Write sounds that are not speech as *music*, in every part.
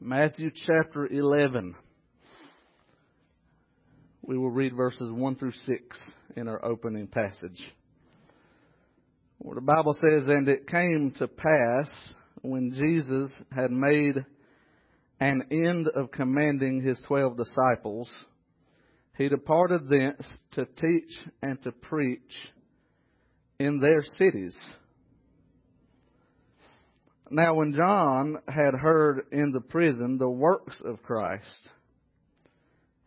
Matthew chapter 11. We will read verses 1 through 6 in our opening passage. Where the Bible says, And it came to pass when Jesus had made an end of commanding his twelve disciples, he departed thence to teach and to preach in their cities. Now, when John had heard in the prison the works of Christ,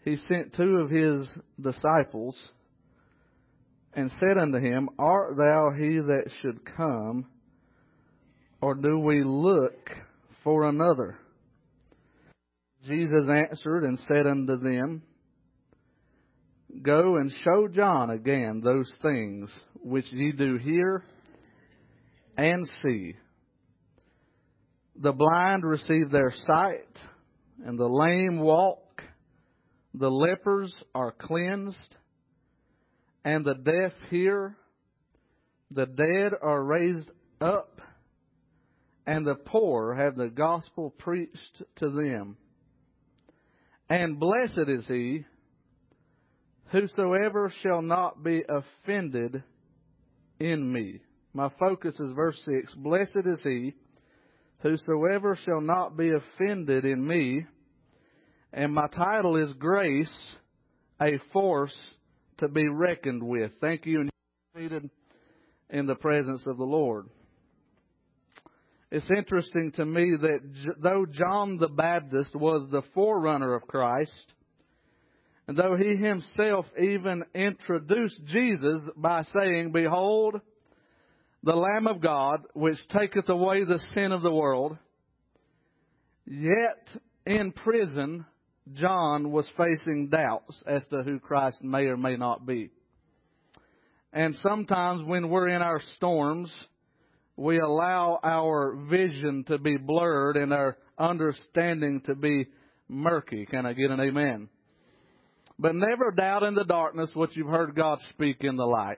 he sent two of his disciples and said unto him, Art thou he that should come, or do we look for another? Jesus answered and said unto them, Go and show John again those things which ye do hear and see. The blind receive their sight, and the lame walk. The lepers are cleansed, and the deaf hear. The dead are raised up, and the poor have the gospel preached to them. And blessed is he whosoever shall not be offended in me. My focus is verse 6. Blessed is he whosoever shall not be offended in me. And my title is Grace, a force to be reckoned with. Thank you and seated in the presence of the Lord. It's interesting to me that though John the Baptist was the forerunner of Christ, and though he himself even introduced Jesus by saying, Behold, the Lamb of God, which taketh away the sin of the world, yet in prison, John was facing doubts as to who Christ may or may not be. And sometimes when we're in our storms, we allow our vision to be blurred and our understanding to be murky. Can I get an amen? But never doubt in the darkness what you've heard God speak in the light.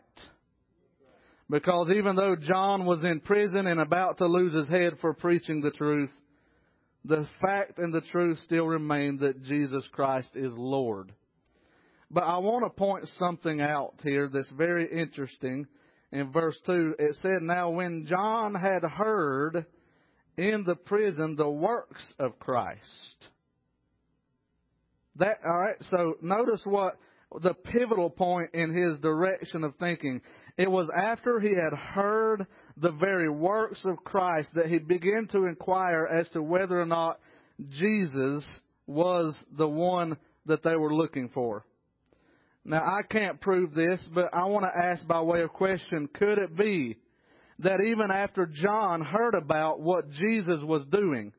Because even though John was in prison and about to lose his head for preaching the truth, the fact and the truth still remain that Jesus Christ is Lord. But I want to point something out here that's very interesting in verse 2, it said, Now when John had heard in the prison the works of Christ. That, alright, so notice what the pivotal point in his direction of thinking. It was after he had heard the very works of Christ that he began to inquire as to whether or not Jesus was the one that they were looking for. Now, I can't prove this, but I want to ask by way of question, could it be that even after John heard about what Jesus was doing,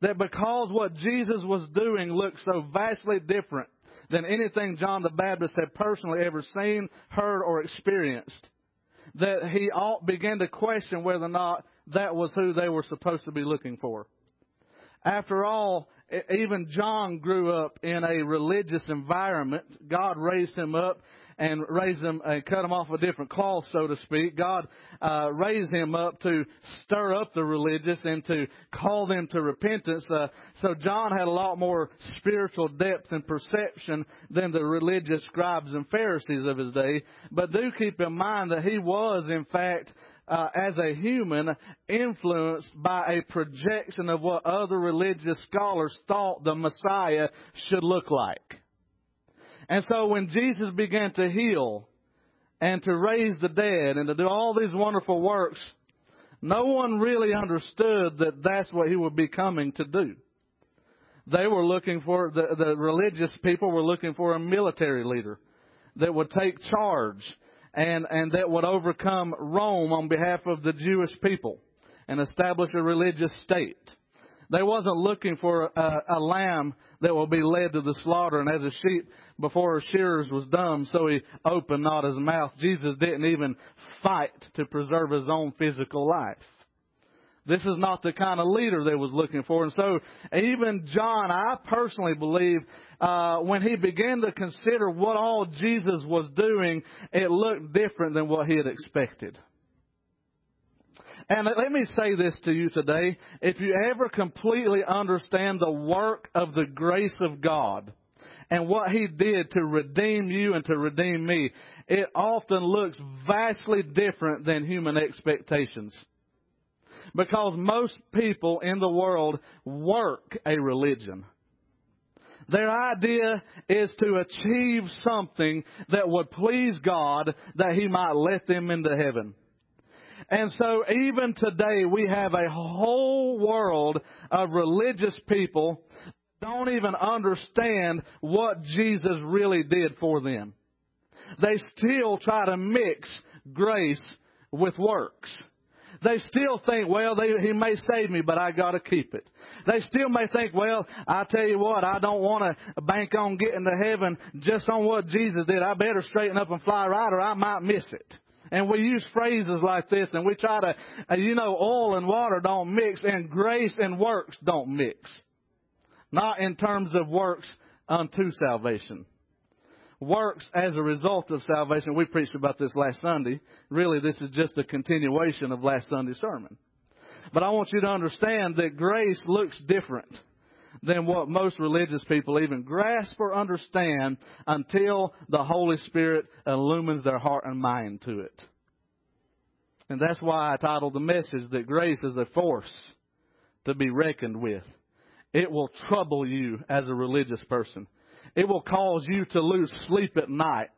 that because what Jesus was doing looked so vastly different than anything John the Baptist had personally ever seen, heard, or experienced, that he all began to question whether or not that was who they were supposed to be looking for. After all, even John grew up in a religious environment. God raised him up and raised him and cut him off a different cloth, so to speak. God uh, raised him up to stir up the religious and to call them to repentance. Uh, so John had a lot more spiritual depth and perception than the religious scribes and Pharisees of his day. But do keep in mind that he was, in fact, uh, as a human influenced by a projection of what other religious scholars thought the Messiah should look like. And so when Jesus began to heal and to raise the dead and to do all these wonderful works, no one really understood that that's what he would be coming to do. They were looking for, the, the religious people were looking for a military leader that would take charge and, and that would overcome Rome on behalf of the Jewish people and establish a religious state. They wasn't looking for a, a lamb that will be led to the slaughter and as a sheep before shearers was dumb, so he opened not his mouth. Jesus didn't even fight to preserve his own physical life. This is not the kind of leader they was looking for. And so even John, I personally believe, uh, when he began to consider what all Jesus was doing, it looked different than what he had expected. And let me say this to you today. If you ever completely understand the work of the grace of God and what He did to redeem you and to redeem me, it often looks vastly different than human expectations. Because most people in the world work a religion. Their idea is to achieve something that would please God that He might let them into heaven. And so even today we have a whole world of religious people don't even understand what Jesus really did for them. They still try to mix grace with works. They still think, well, they, he may save me, but I got to keep it. They still may think, well, I tell you what, I don't want to bank on getting to heaven just on what Jesus did. I better straighten up and fly right, or I might miss it. And we use phrases like this, and we try to, uh, you know, oil and water don't mix, and grace and works don't mix. Not in terms of works unto salvation. Works as a result of salvation. We preached about this last Sunday. Really, this is just a continuation of last Sunday's sermon. But I want you to understand that grace looks different than what most religious people even grasp or understand until the Holy Spirit illumines their heart and mind to it. And that's why I titled the message that grace is a force to be reckoned with. It will trouble you as a religious person. It will cause you to lose sleep at night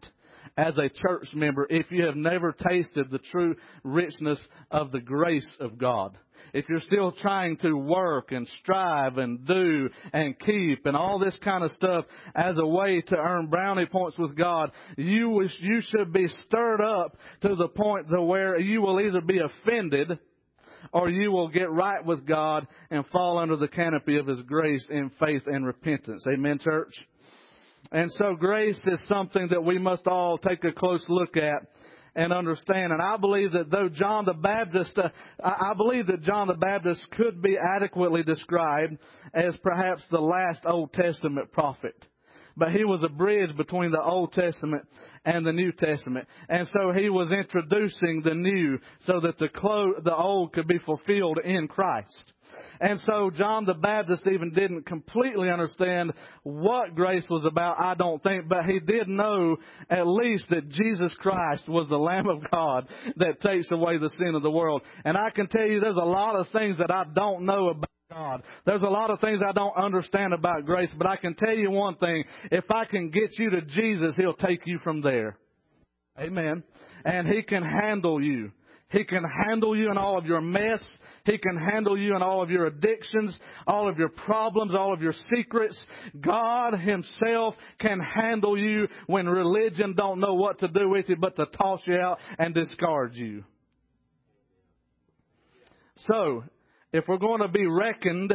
as a church member if you have never tasted the true richness of the grace of God if you're still trying to work and strive and do and keep and all this kind of stuff as a way to earn brownie points with God, you wish you should be stirred up to the point to where you will either be offended or you will get right with God and fall under the canopy of His grace in faith and repentance. Amen, church? And so grace is something that we must all take a close look at and understand. And I believe that though John the Baptist, uh, I believe that John the Baptist could be adequately described as perhaps the last Old Testament prophet. But he was a bridge between the Old Testament and the New Testament. And so he was introducing the new so that the, clo- the old could be fulfilled in Christ. And so John the Baptist even didn't completely understand what grace was about, I don't think, but he did know at least that Jesus Christ was the Lamb of God that takes away the sin of the world. And I can tell you there's a lot of things that I don't know about God. There's a lot of things I don't understand about grace, but I can tell you one thing. If I can get you to Jesus, He'll take you from there. Amen. And He can handle you. He can handle you in all of your mess. He can handle you in all of your addictions, all of your problems, all of your secrets. God Himself can handle you when religion don't know what to do with you but to toss you out and discard you. So, if we're going to be reckoned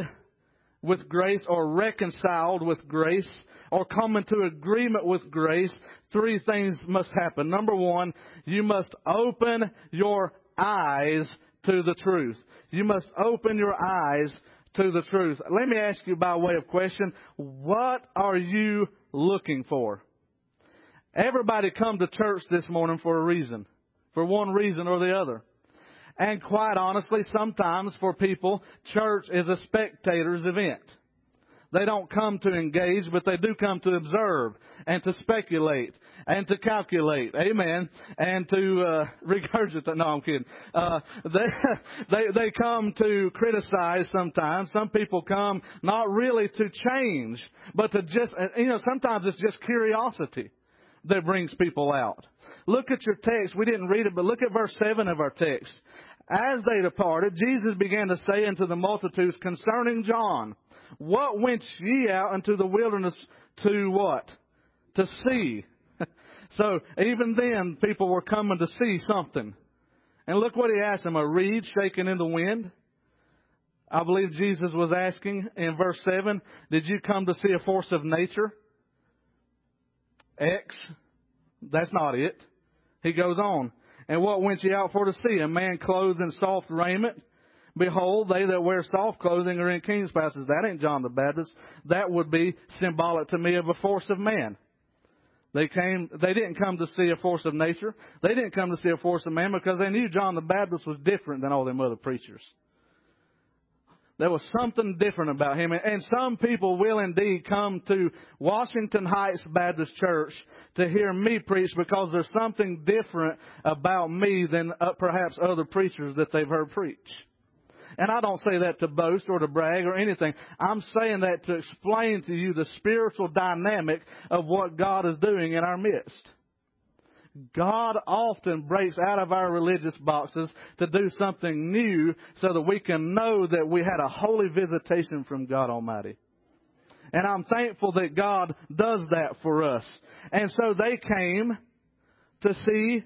with grace or reconciled with grace or come into agreement with grace, three things must happen. Number one, you must open your eyes to the truth. You must open your eyes to the truth. Let me ask you by way of question, what are you looking for? Everybody come to church this morning for a reason, for one reason or the other. And quite honestly, sometimes for people, church is a spectator's event. They don't come to engage, but they do come to observe and to speculate and to calculate. Amen. And to uh, *laughs* regurgitate. No, I'm kidding. Uh, they, *laughs* they they come to criticize sometimes. Some people come not really to change, but to just you know sometimes it's just curiosity that brings people out. Look at your text. We didn't read it, but look at verse 7 of our text. As they departed, Jesus began to say unto the multitudes concerning John, What went ye out into the wilderness to what? To see. *laughs* so even then, people were coming to see something. And look what he asked them, a reed shaking in the wind? I believe Jesus was asking in verse 7, did you come to see a force of nature? X. That's not it. He goes on. And what went ye out for to see? A man clothed in soft raiment? Behold, they that wear soft clothing are in king's palaces. That ain't John the Baptist. That would be symbolic to me of a force of man. They came, they didn't come to see a force of nature. They didn't come to see a force of man because they knew John the Baptist was different than all them other preachers. There was something different about him. And some people will indeed come to Washington Heights Baptist Church to hear me preach because there's something different about me than uh, perhaps other preachers that they've heard preach. And I don't say that to boast or to brag or anything. I'm saying that to explain to you the spiritual dynamic of what God is doing in our midst. God often breaks out of our religious boxes to do something new so that we can know that we had a holy visitation from God Almighty. And I'm thankful that God does that for us. And so they came to see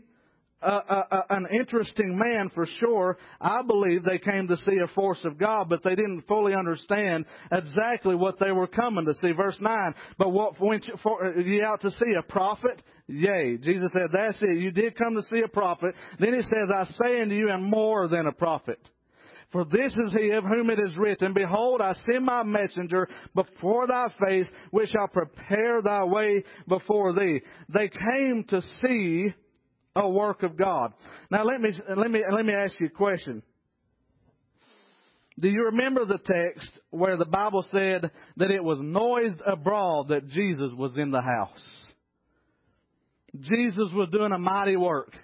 a, a, an interesting man for sure. I believe they came to see a force of God, but they didn't fully understand exactly what they were coming to see. Verse 9, but what went you, for, you out to see a prophet? Yea. Jesus said, that's it. You did come to see a prophet. Then he says, I say unto you, and more than a prophet. For this is he of whom it is written, Behold, I send my messenger before thy face, which shall prepare thy way before thee. They came to see a work of God. Now let me, let me, let me ask you a question. Do you remember the text where the Bible said that it was noised abroad that Jesus was in the house? Jesus was doing a mighty work.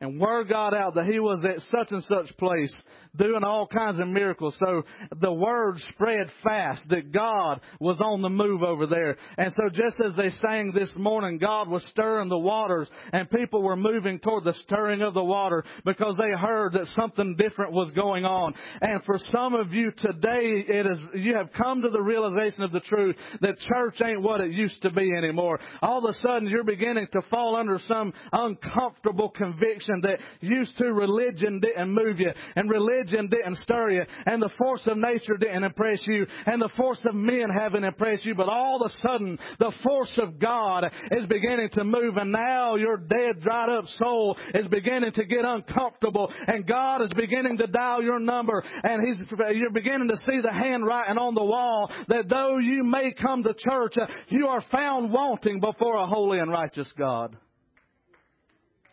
And word got out that he was at such and such place doing all kinds of miracles. So the word spread fast that God was on the move over there. And so just as they sang this morning, God was stirring the waters and people were moving toward the stirring of the water because they heard that something different was going on. And for some of you today, it is, you have come to the realization of the truth that church ain't what it used to be anymore. All of a sudden you're beginning to fall under some uncomfortable conviction that used to religion didn't move you and religion religion didn't stir you, and the force of nature didn't impress you, and the force of men haven't impressed you, but all of a sudden, the force of God is beginning to move, and now your dead, dried up soul is beginning to get uncomfortable, and God is beginning to dial your number, and He's, you're beginning to see the handwriting on the wall that though you may come to church, uh, you are found wanting before a holy and righteous God.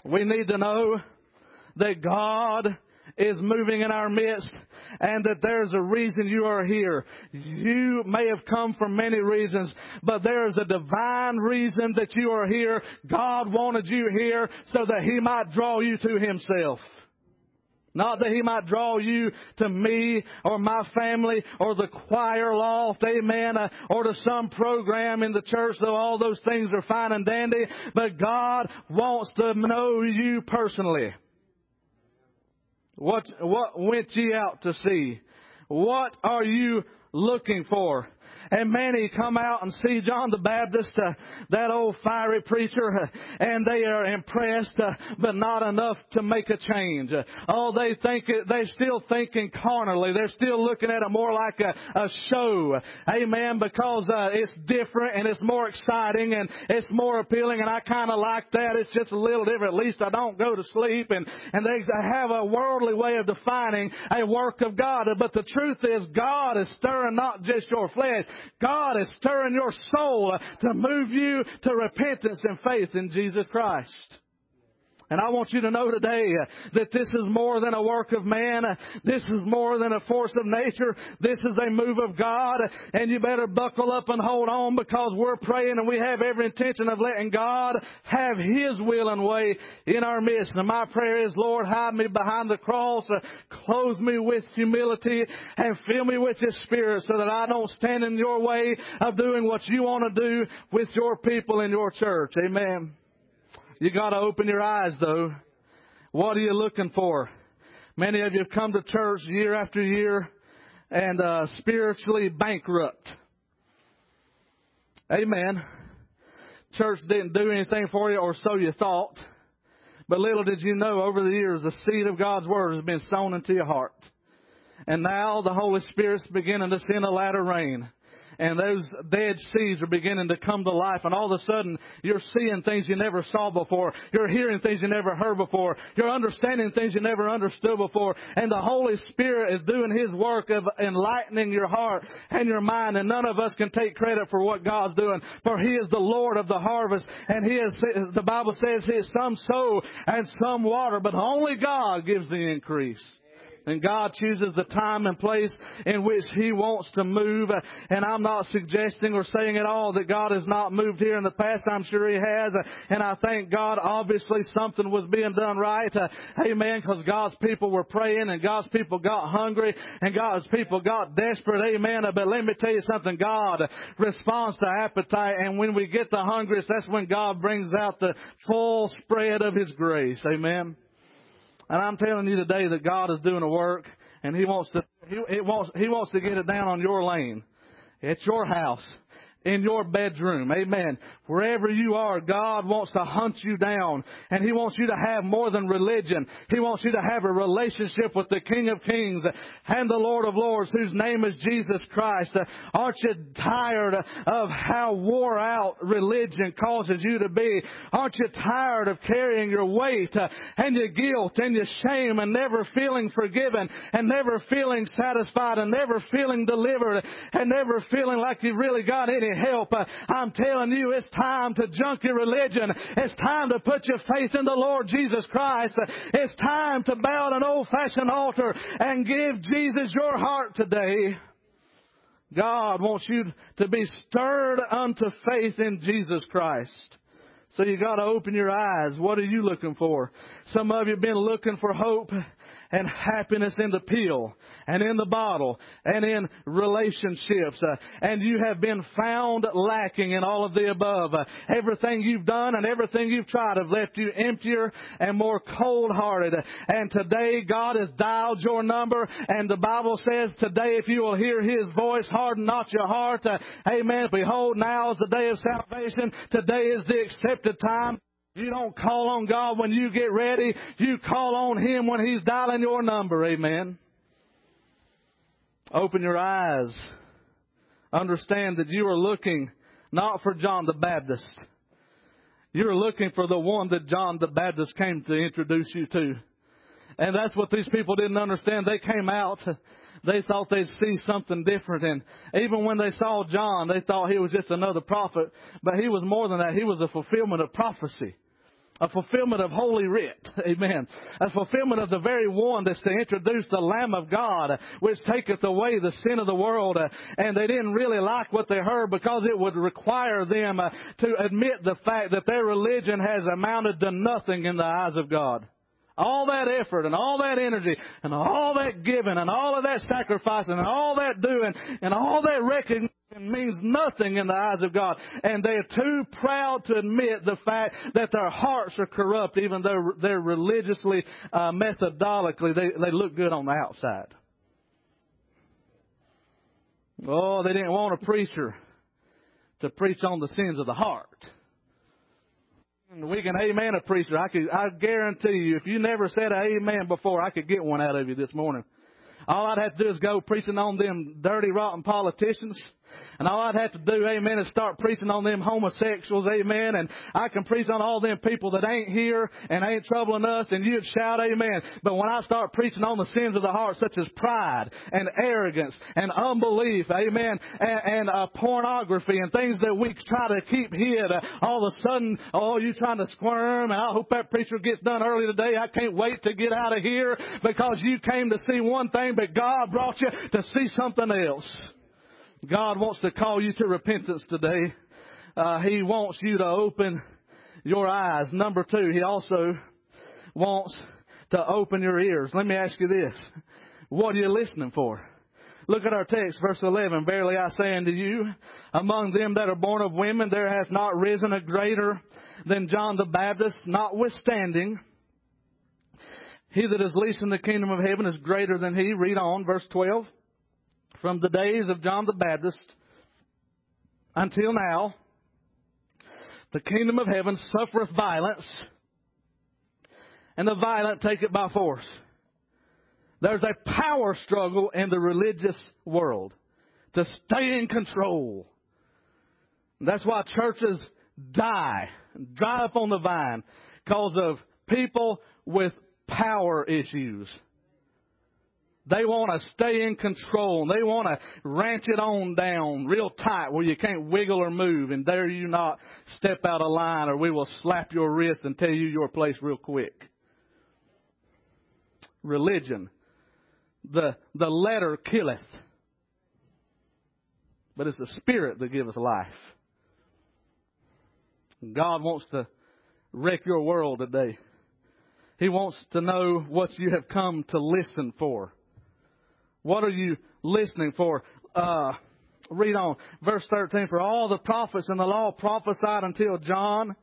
We need to know that God is moving in our midst and that there's a reason you are here. You may have come for many reasons, but there is a divine reason that you are here. God wanted you here so that He might draw you to Himself. Not that he might draw you to me or my family or the choir loft, amen, uh, or to some program in the church, though all those things are fine and dandy, but God wants to know you personally. What, what went ye out to see? What are you looking for? And many come out and see John the Baptist, uh, that old fiery preacher, uh, and they are impressed, uh, but not enough to make a change. Uh, oh, they think they're still thinking carnally. They're still looking at it more like a, a show. Amen. Because uh, it's different and it's more exciting and it's more appealing, and I kind of like that. It's just a little different. At least I don't go to sleep, and and they have a worldly way of defining a work of God. But the truth is, God is stirring not just your flesh. God is stirring your soul to move you to repentance and faith in Jesus Christ. And I want you to know today that this is more than a work of man. This is more than a force of nature. This is a move of God. And you better buckle up and hold on because we're praying and we have every intention of letting God have His will and way in our midst. And my prayer is, Lord, hide me behind the cross, clothe me with humility, and fill me with His Spirit so that I don't stand in your way of doing what you want to do with your people in your church. Amen. You got to open your eyes, though. What are you looking for? Many of you have come to church year after year and uh, spiritually bankrupt. Amen. Church didn't do anything for you, or so you thought. But little did you know, over the years, the seed of God's Word has been sown into your heart. And now the Holy Spirit's beginning to send a latter rain and those dead seeds are beginning to come to life and all of a sudden you're seeing things you never saw before. You're hearing things you never heard before. You're understanding things you never understood before. And the Holy Spirit is doing His work of enlightening your heart and your mind and none of us can take credit for what God's doing for He is the Lord of the harvest and He is, the Bible says He is some sow and some water, but only God gives the increase. And God chooses the time and place in which He wants to move. And I'm not suggesting or saying at all that God has not moved here in the past. I'm sure He has. And I thank God obviously something was being done right. Amen. Because God's people were praying and God's people got hungry and God's people got desperate. Amen. But let me tell you something. God responds to appetite. And when we get the hungriest, that's when God brings out the full spread of His grace. Amen. And I'm telling you today that God is doing a work and He wants to, He, wants, He wants to get it down on your lane. at your house in your bedroom. Amen. Wherever you are, God wants to hunt you down and He wants you to have more than religion. He wants you to have a relationship with the King of Kings and the Lord of Lords whose name is Jesus Christ. Aren't you tired of how wore out religion causes you to be? Aren't you tired of carrying your weight and your guilt and your shame and never feeling forgiven and never feeling satisfied and never feeling delivered and never feeling like you really got any help. I'm telling you, it's to junk your religion. It's time to put your faith in the Lord Jesus Christ. It's time to bow at an old fashioned altar and give Jesus your heart today. God wants you to be stirred unto faith in Jesus Christ. So you gotta open your eyes. What are you looking for? Some of you have been looking for hope and happiness in the pill and in the bottle and in relationships. Uh, and you have been found lacking in all of the above. Uh, everything you've done and everything you've tried have left you emptier and more cold hearted. And today God has dialed your number and the Bible says today if you will hear His voice, harden not your heart. Uh, amen. Behold, now is the day of salvation. Today is the accepted time. You don't call on God when you get ready. You call on Him when He's dialing your number. Amen. Open your eyes. Understand that you are looking not for John the Baptist. You're looking for the one that John the Baptist came to introduce you to. And that's what these people didn't understand. They came out, they thought they'd see something different. And even when they saw John, they thought he was just another prophet. But he was more than that. He was a fulfillment of prophecy a fulfillment of Holy Writ. *laughs* Amen. A fulfillment of the very one that's to introduce the Lamb of God, which taketh away the sin of the world. And they didn't really like what they heard because it would require them uh, to admit the fact that their religion has amounted to nothing in the eyes of God. All that effort and all that energy and all that giving and all of that sacrificing and all that doing and all that recognition means nothing in the eyes of God. And they're too proud to admit the fact that their hearts are corrupt, even though they're religiously, uh, methodologically, they, they look good on the outside. Oh, they didn't want a preacher to preach on the sins of the heart. We can amen a preacher. I could, I guarantee you, if you never said amen before, I could get one out of you this morning. All I'd have to do is go preaching on them dirty, rotten politicians and all I'd have to do, amen, is start preaching on them homosexuals, amen. And I can preach on all them people that ain't here and ain't troubling us, and you'd shout, amen. But when I start preaching on the sins of the heart, such as pride and arrogance and unbelief, amen, and, and uh, pornography and things that we try to keep hid, uh, all of a sudden, oh, you trying to squirm, and I hope that preacher gets done early today. I can't wait to get out of here because you came to see one thing, but God brought you to see something else. God wants to call you to repentance today. Uh, he wants you to open your eyes. Number two, He also wants to open your ears. Let me ask you this. What are you listening for? Look at our text, verse 11. Verily I say unto you, among them that are born of women, there hath not risen a greater than John the Baptist, notwithstanding. He that is least in the kingdom of heaven is greater than he. Read on, verse 12 from the days of John the Baptist until now, the kingdom of heaven suffereth violence, and the violent take it by force. There's a power struggle in the religious world. to stay in control. That's why churches die, dry up on the vine, because of people with power issues. They want to stay in control they want to ranch it on down real tight where you can't wiggle or move and dare you not step out of line or we will slap your wrist and tell you your place real quick. Religion. The, the letter killeth. But it's the spirit that gives life. God wants to wreck your world today. He wants to know what you have come to listen for. What are you listening for? Uh, read on. Verse 13. For all the prophets in the law prophesied until John.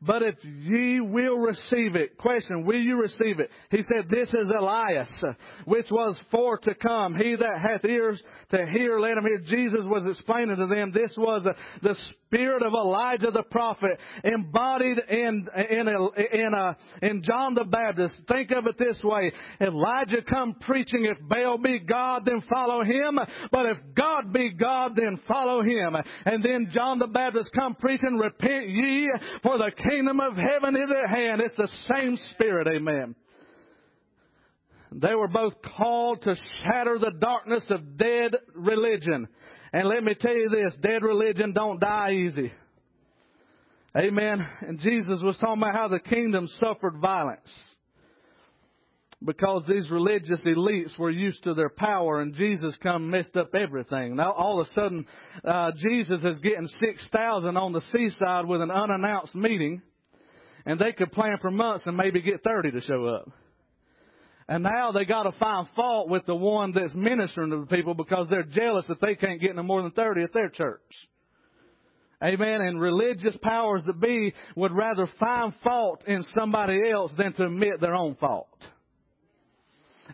But if ye will receive it, question, will you receive it? He said, this is Elias, which was for to come. He that hath ears to hear, let him hear. Jesus was explaining to them, this was the spirit of Elijah the prophet embodied in, in, in, uh, in John the Baptist. Think of it this way. Elijah come preaching, if Baal be God, then follow him. But if God be God, then follow him. And then John the Baptist come preaching, repent ye, for the kingdom of heaven is at hand. It's the same spirit, amen. They were both called to shatter the darkness of dead religion. And let me tell you this, dead religion don't die easy. Amen. And Jesus was talking about how the kingdom suffered violence. Because these religious elites were used to their power and Jesus come messed up everything. Now all of a sudden, uh, Jesus is getting 6,000 on the seaside with an unannounced meeting and they could plan for months and maybe get 30 to show up. And now they got to find fault with the one that's ministering to the people because they're jealous that they can't get no more than 30 at their church. Amen. And religious powers that be would rather find fault in somebody else than to admit their own fault.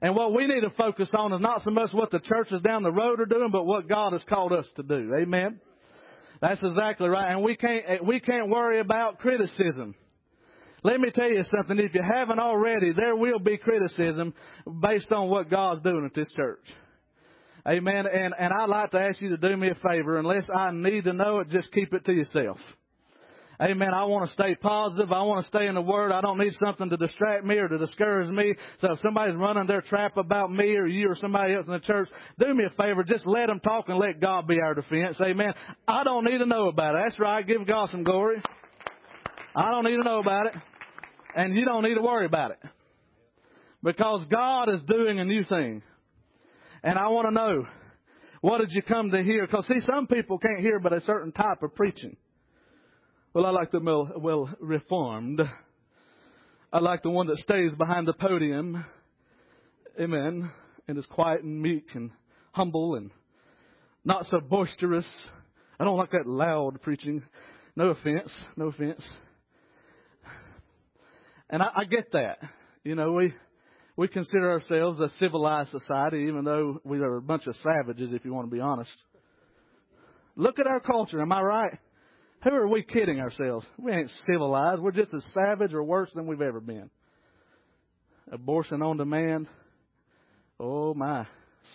And what we need to focus on is not so much what the churches down the road are doing, but what God has called us to do. Amen. That's exactly right. And we can't, eh, we can't worry about criticism. Let me tell you something. If you haven't already, there will be criticism based on what God's doing at this church. Amen. And, and I'd like to ask you to do me a favor. Unless I need to know it, just keep it to yourself. Amen. I want to stay positive. I want to stay in the Word. I don't need something to distract me or to discourage me. So if somebody's running their trap about me or you or somebody else in the church, do me a favor. Just let them talk and let God be our defense. Amen. I don't need to know about it. That's right. Give God some glory. I don't need to know about it. And you don't need to worry about it. Because God is doing a new thing. And I want to know, what did you come to hear? Because see, some people can't hear but a certain type of preaching. Well, I like the well, reformed. I like the one that stays behind the podium. Amen. And is quiet and meek and humble and not so boisterous. I don't like that loud preaching. No offense. No offense. And I, I get that. You know, we we consider ourselves a civilized society, even though we are a bunch of savages, if you want to be honest. Look at our culture, am I right? Who are we kidding ourselves? We ain't civilized. We're just as savage or worse than we've ever been. Abortion on demand. Oh my.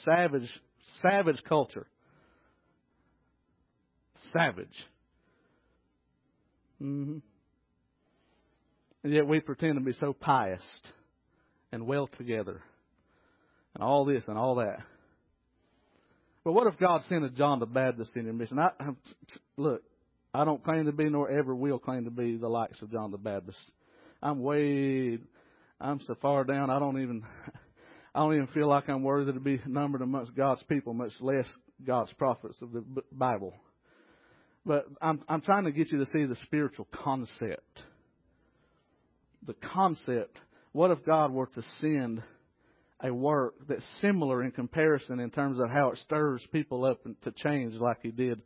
Savage, savage culture. Savage. Mm-hmm. And yet we pretend to be so pious and well together and all this and all that. But what if God sent a John the Baptist in your mission? I, look, I don't claim to be nor ever will claim to be the likes of John the Baptist. I'm way, I'm so far down. I don't even, *laughs* I don't even feel like I'm worthy to be numbered amongst God's people, much less God's prophets of the Bible. But I'm, I'm trying to get you to see the spiritual concept the concept what if God were to send a work that's similar in comparison in terms of how it stirs people up to change like he did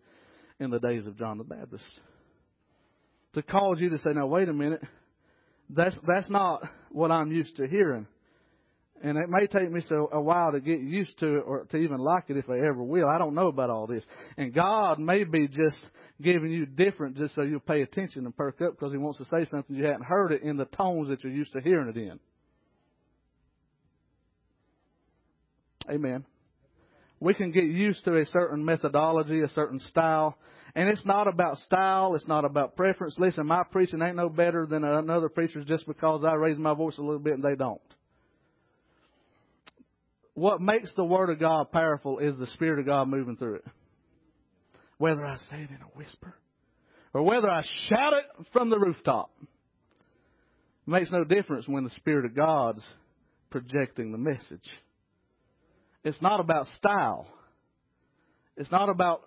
in the days of John the Baptist? To cause you to say, now wait a minute, that's, that's not what I'm used to hearing. And it may take me so a while to get used to it or to even like it if I ever will. I don't know about all this. And God may be just giving you different just so you'll pay attention and perk up because He wants to say something you hadn't heard it in the tones that you're used to hearing it in. Amen. We can get used to a certain methodology, a certain style. And it's not about style. It's not about preference. Listen, my preaching ain't no better than another preacher's just because I raise my voice a little bit and they don't. What makes the Word of God powerful is the Spirit of God moving through it. Whether I say it in a whisper or whether I shout it from the rooftop. It makes no difference when the Spirit of God's projecting the message. It's not about style. It's not about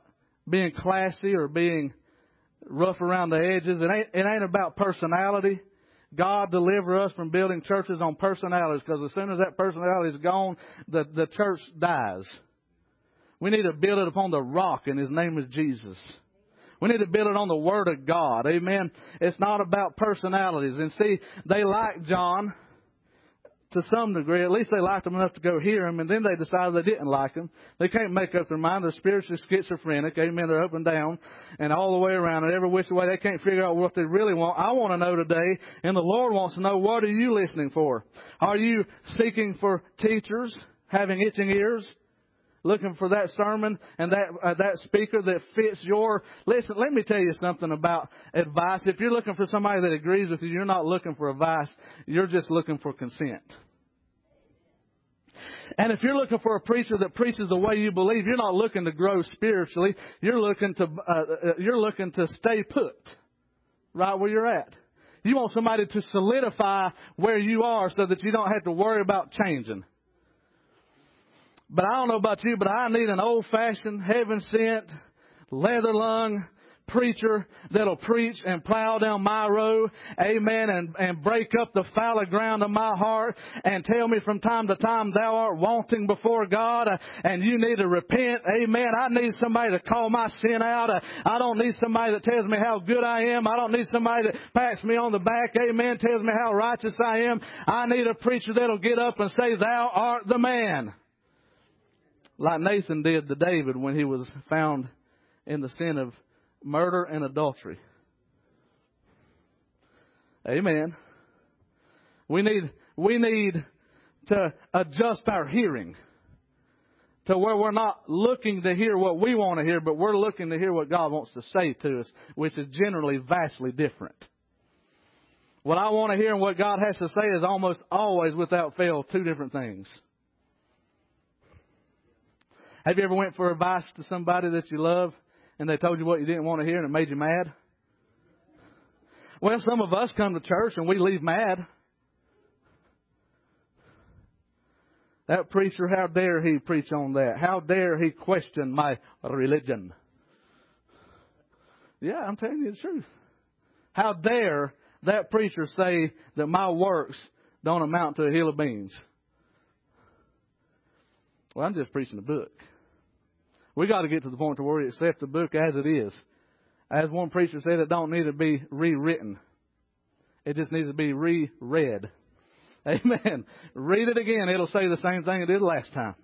being classy or being rough around the edges. It ain't, it ain't about personality. God deliver us from building churches on personalities because as soon as that personality is gone, the, the church dies. We need to build it upon the rock and His name is Jesus. We need to build it on the Word of God. Amen. It's not about personalities. And see, they like John to some degree. At least they liked him enough to go hear him, and then they decided they didn't like him. They can't make up their mind. They're spiritually schizophrenic. Amen. They're up and down and all the way around and every which way. They can't figure out what they really want. I want to know today, and the Lord wants to know, what are you listening for? Are you seeking for teachers, having itching ears? looking for that sermon and that uh, that speaker that fits your listen let me tell you something about advice if you're looking for somebody that agrees with you you're not looking for advice you're just looking for consent and if you're looking for a preacher that preaches the way you believe, you're not looking to grow spiritually. You're looking to uh, uh you're looking to stay put right where you're at. You want somebody to solidify where you are so that you don't have to worry about changing. But I don't know about you, but I need an old fashioned, heaven sent, leather lung preacher that'll preach and plow down my road, amen, and, and break up the fallow ground of my heart and tell me from time to time thou art wanting before God uh, and you need to repent, amen. I need somebody to call my sin out. Uh, I don't need somebody that tells me how good I am. I don't need somebody that pats me on the back, amen, tells me how righteous I am. I need a preacher that'll get up and say, thou art the man like Nathan did to David when he was found in the sin of murder and adultery. Amen. We need, we need to adjust our hearing to where we're not looking to hear what we want to hear, but we're looking to hear what God wants to say to us, which is generally vastly different. What I want to hear and what God has to say is almost always, without fail, two different things. Have you ever went for advice to somebody that you love and they told you what you didn't want to hear and it made you mad? Well, some of us come to church and we leave mad. That preacher, how dare he preach on that? How dare he question my religion? Yeah, I'm telling you the truth. How dare that preacher say that my works don't amount to a hill of beans? Well, I'm just preaching the book. We got to get to the point to where we accept the book as it is. As one preacher said, it don't need to be rewritten. It just needs to be reread. *laughs* Amen. Read it again. It'll say the same thing it did last time.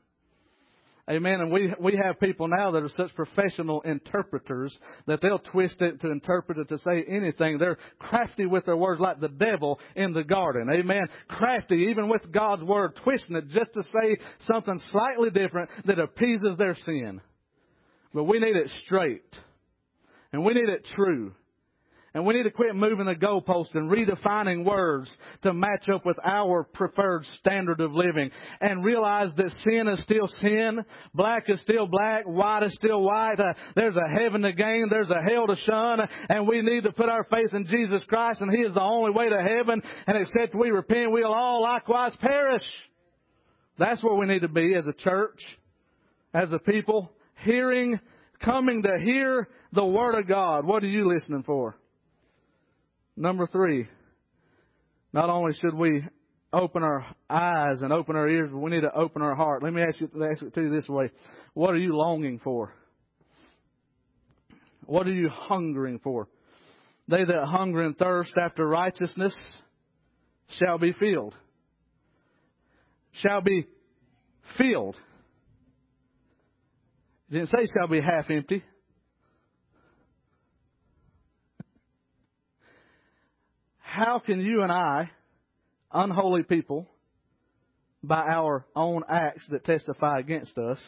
Amen. And we we have people now that are such professional interpreters that they'll twist it to interpret it to say anything. They're crafty with their words like the devil in the garden. Amen. Crafty even with God's word, twisting it just to say something slightly different that appeases their sin. But we need it straight. And we need it true. And we need to quit moving the goalposts and redefining words to match up with our preferred standard of living. And realize that sin is still sin, black is still black, white is still white. Uh, there's a heaven to gain, there's a hell to shun, and we need to put our faith in Jesus Christ, and He is the only way to heaven. And except we repent, we'll all likewise perish. That's where we need to be as a church, as a people hearing, coming to hear the Word of God. What are you listening for? Number three, not only should we open our eyes and open our ears, but we need to open our heart. Let me ask you, ask it to you this way. What are you longing for? What are you hungering for? They that hunger and thirst after righteousness shall be filled. Shall be filled. Didn't say it shall be half empty. How can you and I, unholy people, by our own acts that testify against us,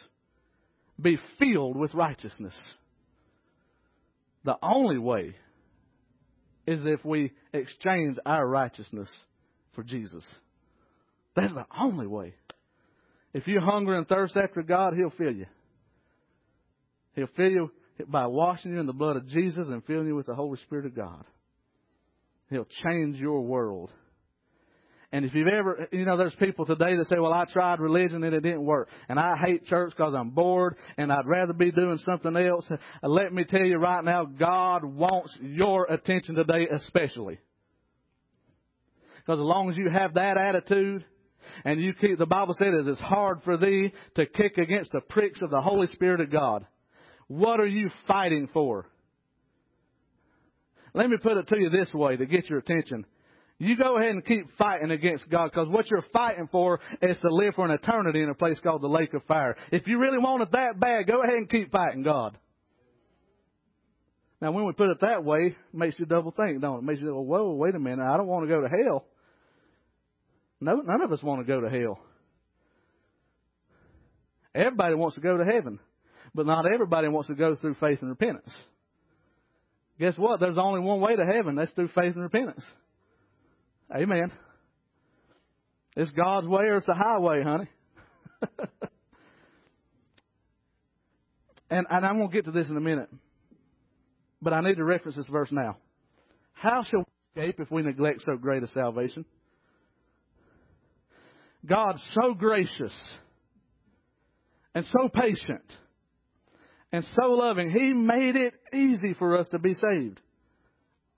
be filled with righteousness. The only way is if we exchange our righteousness for Jesus. That's the only way. If you hunger and thirst after God, He'll fill you. He'll fill you by washing you in the blood of Jesus and filling you with the Holy Spirit of God. He'll change your world. And if you've ever, you know, there's people today that say, well, I tried religion and it didn't work. And I hate church because I'm bored and I'd rather be doing something else. Uh, let me tell you right now, God wants your attention today especially. Because as long as you have that attitude, and you keep, the Bible says it's hard for thee to kick against the pricks of the Holy Spirit of God. What are you fighting for? Let me put it to you this way to get your attention. You go ahead and keep fighting against God because what you're fighting for is to live for an eternity in a place called the lake of fire. If you really want it that bad, go ahead and keep fighting God. Now, when we put it that way, it makes you double think, don't it? it makes you whoa, wait a minute, I don't want to go to hell. No, none of us want to go to hell. Everybody wants to go to heaven, but not everybody wants to go through faith and repentance. Guess what? There's only one way to heaven. That's through faith and repentance. Amen. It's God's way or it's the highway, honey. *laughs* and, and I'm going to get to this in a minute. But I need to reference this verse now. How shall we escape if we neglect so great a salvation? God's so gracious and so patient and so loving. He made it easy for us to be saved.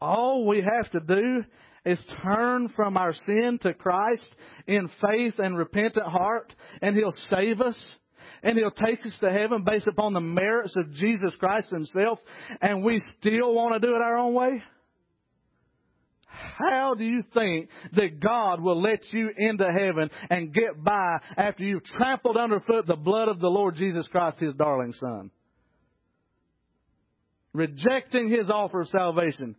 All we have to do is turn from our sin to Christ in faith and repentant heart, and He'll save us. And He'll take us to heaven based upon the merits of Jesus Christ Himself, and we still want to do it our own way? How do you think that God will let you into heaven and get by after you've trampled underfoot the blood of the Lord Jesus Christ, His darling Son? Rejecting His offer of salvation.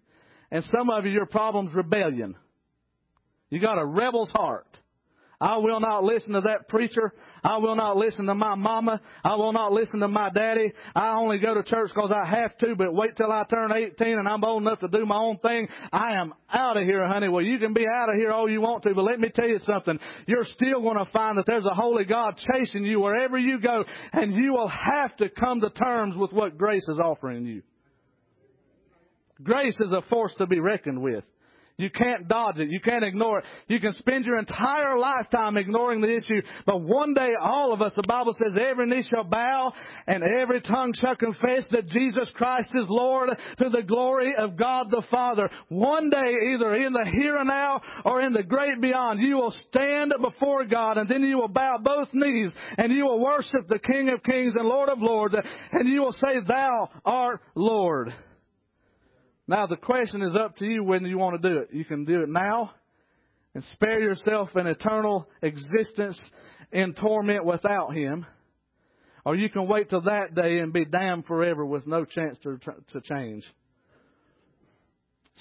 And some of you, your problem's rebellion. You got a rebel's heart. I will not listen to that preacher. I will not listen to my mama. I will not listen to my daddy. I only go to church because I have to, but wait till I turn 18 and I'm old enough to do my own thing. I am out of here, honey. Well, you can be out of here all you want to, but let me tell you something. You're still going to find that there's a holy God chasing you wherever you go, and you will have to come to terms with what grace is offering you. Grace is a force to be reckoned with. You can't dodge it. You can't ignore it. You can spend your entire lifetime ignoring the issue, but one day all of us, the Bible says, every knee shall bow and every tongue shall confess that Jesus Christ is Lord to the glory of God the Father. One day, either in the here and now or in the great beyond, you will stand before God and then you will bow both knees and you will worship the King of Kings and Lord of Lords and you will say, Thou art Lord. Now the question is up to you when you want to do it. You can do it now and spare yourself an eternal existence in torment without Him. Or you can wait till that day and be damned forever with no chance to, to change.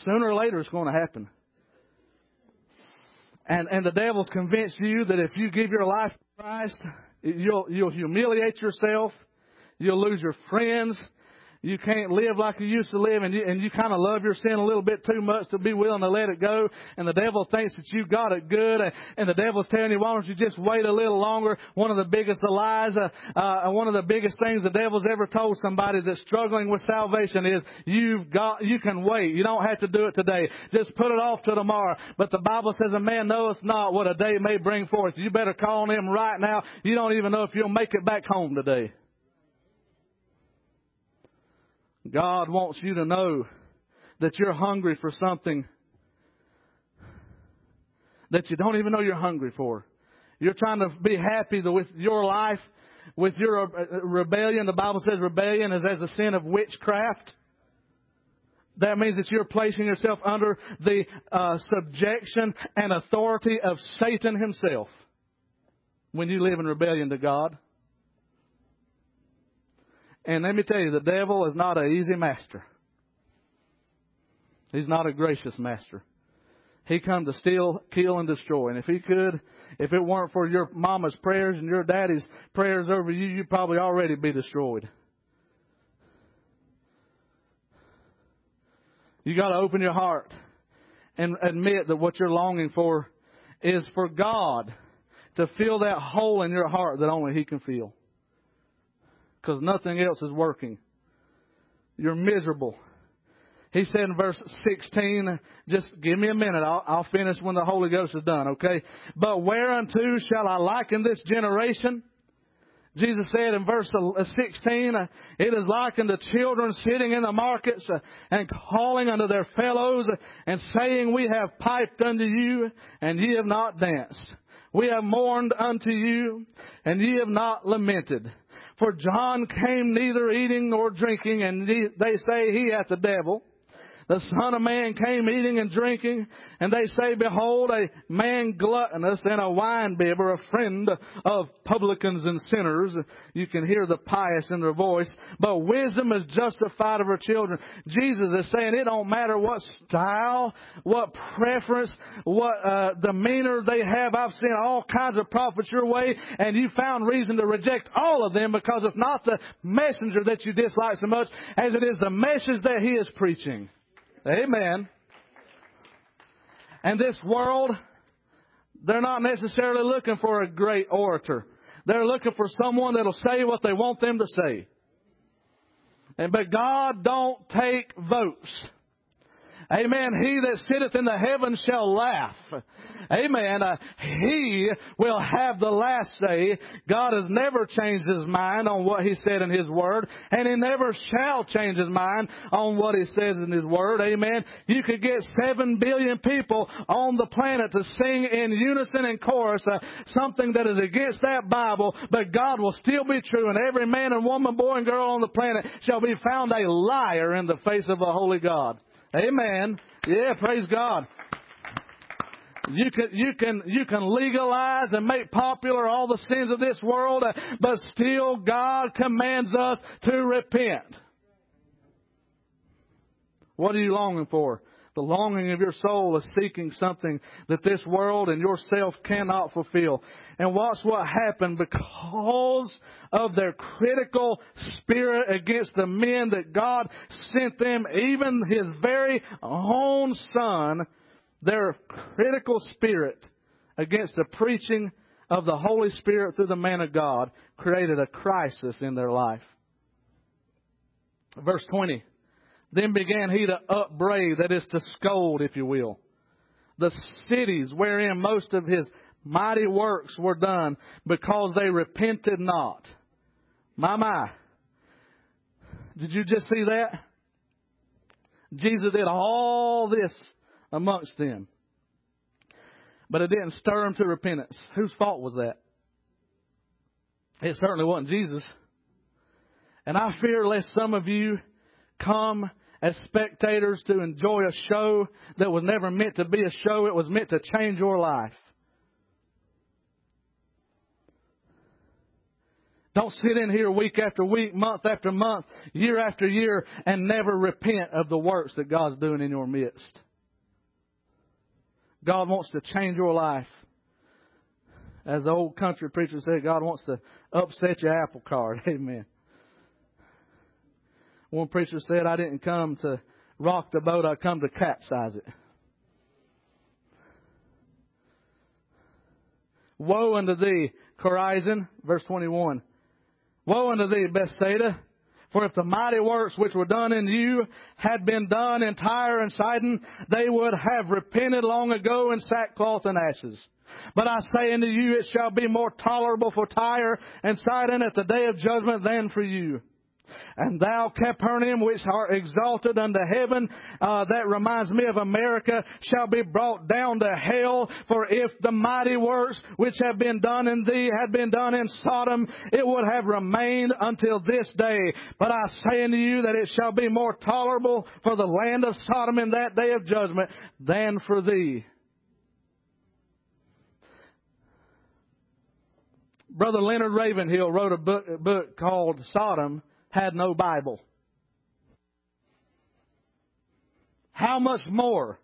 Sooner or later it's going to happen. And, and the devil's convinced you that if you give your life to Christ, you'll, you'll humiliate yourself, you'll lose your friends, you can't live like you used to live and you, and you kind of love your sin a little bit too much to be willing to let it go. And the devil thinks that you got it good. And, the devil's telling you, why don't you just wait a little longer? One of the biggest lies, uh, uh, one of the biggest things the devil's ever told somebody that's struggling with salvation is you've got, you can wait. You don't have to do it today. Just put it off to tomorrow. But the Bible says a man knoweth not what a day may bring forth. You better call on him right now. You don't even know if you'll make it back home today. God wants you to know that you're hungry for something that you don't even know you're hungry for. You're trying to be happy with your life, with your uh, rebellion. The Bible says rebellion is as a sin of witchcraft. That means that you're placing yourself under the uh, subjection and authority of Satan himself when you live in rebellion to God. And let me tell you, the devil is not an easy master. He's not a gracious master. He come to steal, kill, and destroy. And if he could, if it weren't for your mama's prayers and your daddy's prayers over you, you'd probably already be destroyed. You gotta open your heart and admit that what you're longing for is for God to fill that hole in your heart that only He can fill. Because nothing else is working. You're miserable. He said in verse 16, just give me a minute. I'll, I'll finish when the Holy Ghost is done, okay? But whereunto shall I liken this generation? Jesus said in verse 16, it is like unto children sitting in the markets and calling unto their fellows and saying, we have piped unto you and ye have not danced. We have mourned unto you and ye have not lamented. For John came neither eating nor drinking and they say he hath the devil the Son of Man came eating and drinking, and they say, Behold, a man gluttonous and a winebibber, a friend of publicans and sinners. You can hear the pious in their voice. But wisdom is justified of her children. Jesus is saying it don't matter what style, what preference, what uh, demeanor they have. I've seen all kinds of prophets your way, and you found reason to reject all of them because it's not the messenger that you dislike so much as it is the message that he is preaching. Amen. And this world, they're not necessarily looking for a great orator. They're looking for someone that'll say what they want them to say. And but God don't take votes. Amen. He that sitteth in the heavens shall laugh. Amen. Uh, he will have the last say. God has never changed his mind on what he said in his word, and he never shall change his mind on what he says in his word. Amen. You could get seven billion people on the planet to sing in unison and chorus uh, something that is against that Bible, but God will still be true, and every man and woman, boy and girl on the planet shall be found a liar in the face of a holy God. Amen. Yeah, praise God. You can, you can, you can legalize and make popular all the sins of this world, uh, but still God commands us to repent. What are you longing for? The longing of your soul is seeking something that this world and yourself cannot fulfill. And watch what happened because of their critical spirit against the men that God sent them, even His very own Son, their critical spirit against the preaching of the Holy Spirit through the man of God created a crisis in their life. Verse 20. Then began he to upbraid, that is to scold, if you will, the cities wherein most of his mighty works were done because they repented not. My, my. Did you just see that? Jesus did all this amongst them. But it didn't stir them to repentance. Whose fault was that? It certainly wasn't Jesus. And I fear lest some of you come as spectators to enjoy a show that was never meant to be a show. It was meant to change your life. Don't sit in here week after week, month after month, year after year, and never repent of the works that God's doing in your midst. God wants to change your life. As the old country preacher said, God wants to upset your apple cart. *laughs* Amen. One preacher said, I didn't come to rock the boat, I come to capsize it. Woe unto thee, Chorazin, verse 21. Woe unto thee, Bethsaida, for if the mighty works which were done in you had been done in Tyre and Sidon, they would have repented long ago in sackcloth and ashes. But I say unto you, it shall be more tolerable for Tyre and Sidon at the day of judgment than for you. And thou, Capernaum, which art exalted unto heaven, uh, that reminds me of America, shall be brought down to hell. For if the mighty works which have been done in thee had been done in Sodom, it would have remained until this day. But I say unto you that it shall be more tolerable for the land of Sodom in that day of judgment than for thee. Brother Leonard Ravenhill wrote a book, a book called Sodom had no Bible. How much more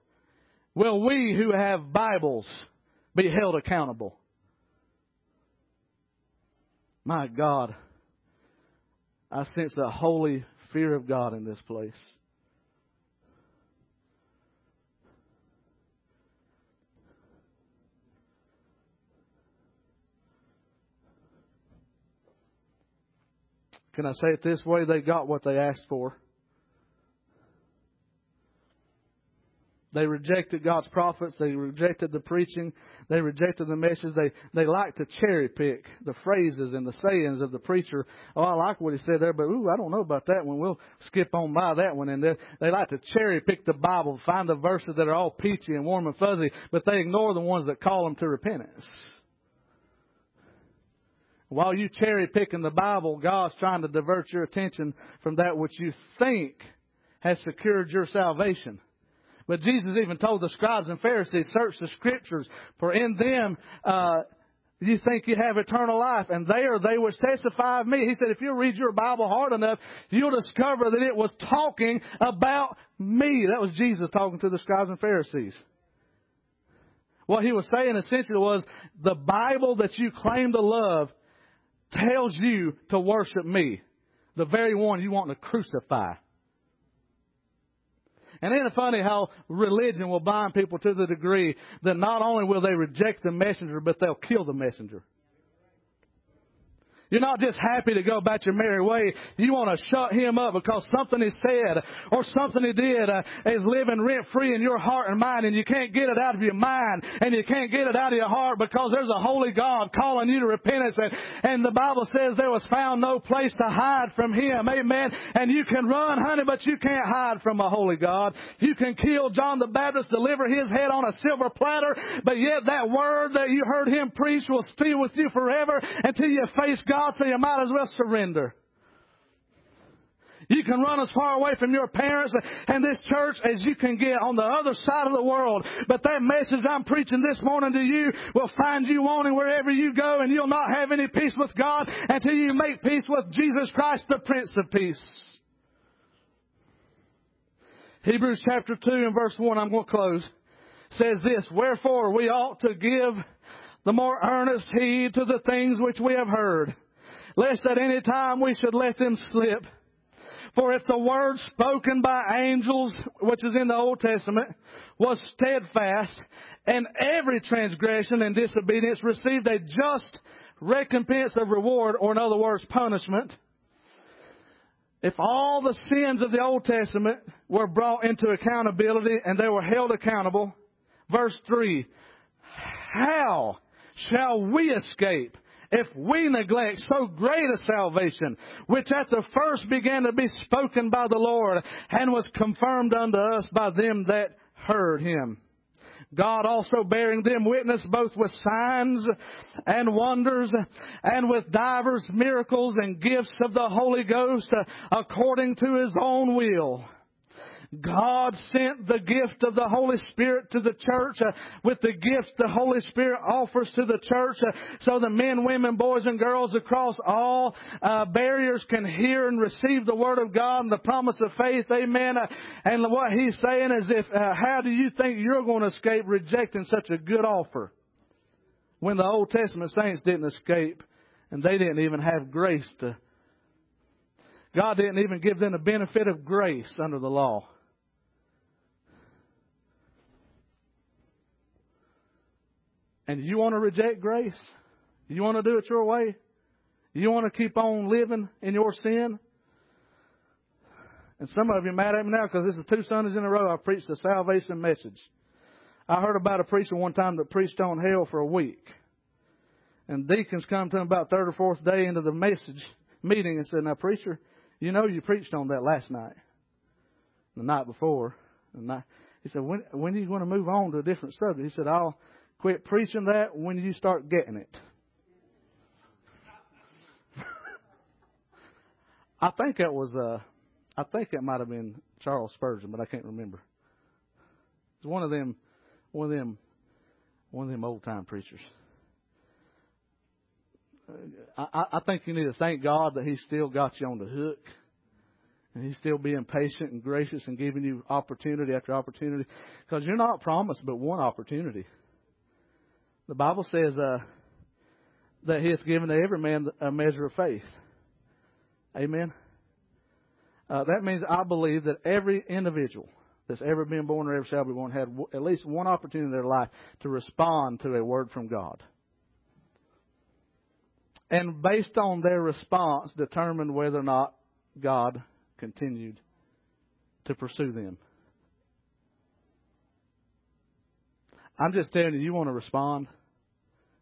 will we who have Bibles be held accountable? My God, I sense the holy fear of God in this place. Can I say it this way? They got what they asked for. They rejected God's prophets. They rejected the preaching. They rejected the message. They, they like to cherry pick the phrases and the sayings of the preacher. Oh, I like what he said there, but ooh, I don't know about that one. We'll skip on by that one. And they, they like to cherry pick the Bible, find the verses that are all peachy and warm and fuzzy, but they ignore the ones that call them to repentance. While you cherry picking the Bible, God's trying to divert your attention from that which you think has secured your salvation. But Jesus even told the scribes and Pharisees, search the scriptures, for in them, uh, you think you have eternal life, and there they which testify of me. He said, if you read your Bible hard enough, you'll discover that it was talking about me. That was Jesus talking to the scribes and Pharisees. What he was saying essentially was, the Bible that you claim to love tells you to worship me, the very one you want to crucify. And isn't it funny how religion will bind people to the degree that not only will they reject the messenger, but they'll kill the messenger. You're not just happy to go about your merry way. You want to shut him up because something he said or something he did uh, is living rent free in your heart and mind and you can't get it out of your mind and you can't get it out of your heart because there's a holy God calling you to repentance and, and the Bible says there was found no place to hide from him. Amen. And you can run, honey, but you can't hide from a holy God. You can kill John the Baptist, deliver his head on a silver platter, but yet that word that you heard him preach will stay with you forever until you face God So you might as well surrender. You can run as far away from your parents and this church as you can get on the other side of the world. But that message I'm preaching this morning to you will find you wanting wherever you go and you'll not have any peace with God until you make peace with Jesus Christ, the Prince of Peace. Hebrews chapter 2 and verse 1, I'm going to close, says this, Wherefore we ought to give the more earnest heed to the things which we have heard lest at any time we should let them slip. For if the word spoken by angels, which is in the Old Testament, was steadfast, and every transgression and disobedience received a just recompense of reward, or in other words, punishment, if all the sins of the Old Testament were brought into accountability and they were held accountable, verse 3, how shall we escape if we neglect so great a salvation, which at the first began to be spoken by the Lord and was confirmed unto us by them that heard him. God also bearing them witness both with signs and wonders and with divers miracles and gifts of the Holy Ghost uh, according to his own will God sent the gift of the Holy Spirit to the church uh, with the gift the Holy Spirit offers to the church uh, so the men, women, boys, and girls across all uh, barriers can hear and receive the Word of God and the promise of faith. Amen. Uh, and what he's saying is if, uh, how do you think you're going to escape rejecting such a good offer? When the Old Testament saints didn't escape and they didn't even have grace to God didn't even give them the benefit of grace under the law. And you want to reject grace? You want to do it your way? You want to keep on living in your sin? And some of you are mad at me now because this is two Sundays in a row I preached a salvation message. I heard about a preacher one time that preached on hell for a week. And deacons come to him about third or fourth day into the message meeting and said, Now preacher, you know you preached on that last night. The night before. And night. He said, when, when are you going to move on to a different subject? He said, I'll, Quit preaching that when you start getting it. *laughs* I think that was uh I think that might have been Charles Spurgeon, but I can't remember. It's one of them one of them one of them old time preachers. I, I think you need to thank God that He still got you on the hook And He's still being patient and gracious and giving you opportunity after opportunity. Because you're not promised but one opportunity. The Bible says uh, that He has given to every man a measure of faith. Amen. Uh, that means I believe that every individual that's ever been born or ever shall be born had at least one opportunity in their life to respond to a word from God. And based on their response, determined whether or not God continued to pursue them. I'm just telling you, you want to respond.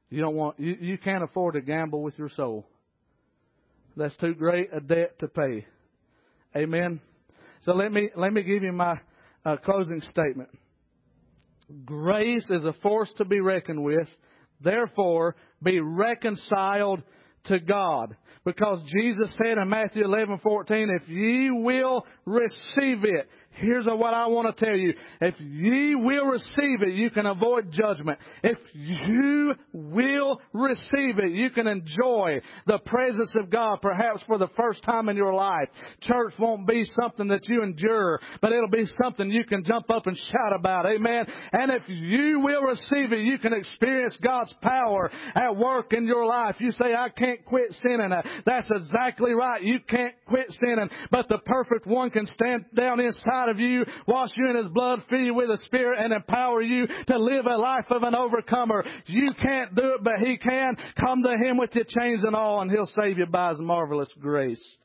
You don't want you, you can't afford to gamble with your soul. That's too great a debt to pay. Amen. So let me let me give you my uh, closing statement. Grace is a force to be reckoned with. Therefore, be reconciled to God. Because Jesus said in Matthew 11, 14, if ye will receive it, Here's what I want to tell you. If ye will receive it, you can avoid judgment. If you will receive it, you can enjoy the presence of God perhaps for the first time in your life. Church won't be something that you endure, but it'll be something you can jump up and shout about. Amen. And if you will receive it, you can experience God's power at work in your life. You say, I can't quit sinning. That's exactly right. You can't quit sinning, but the perfect one can stand down inside of you, wash you in His blood, fill you with the Spirit, and empower you to live a life of an overcomer. You can't do it, but He can. Come to Him with your chains and all, and He'll save you by His marvelous grace.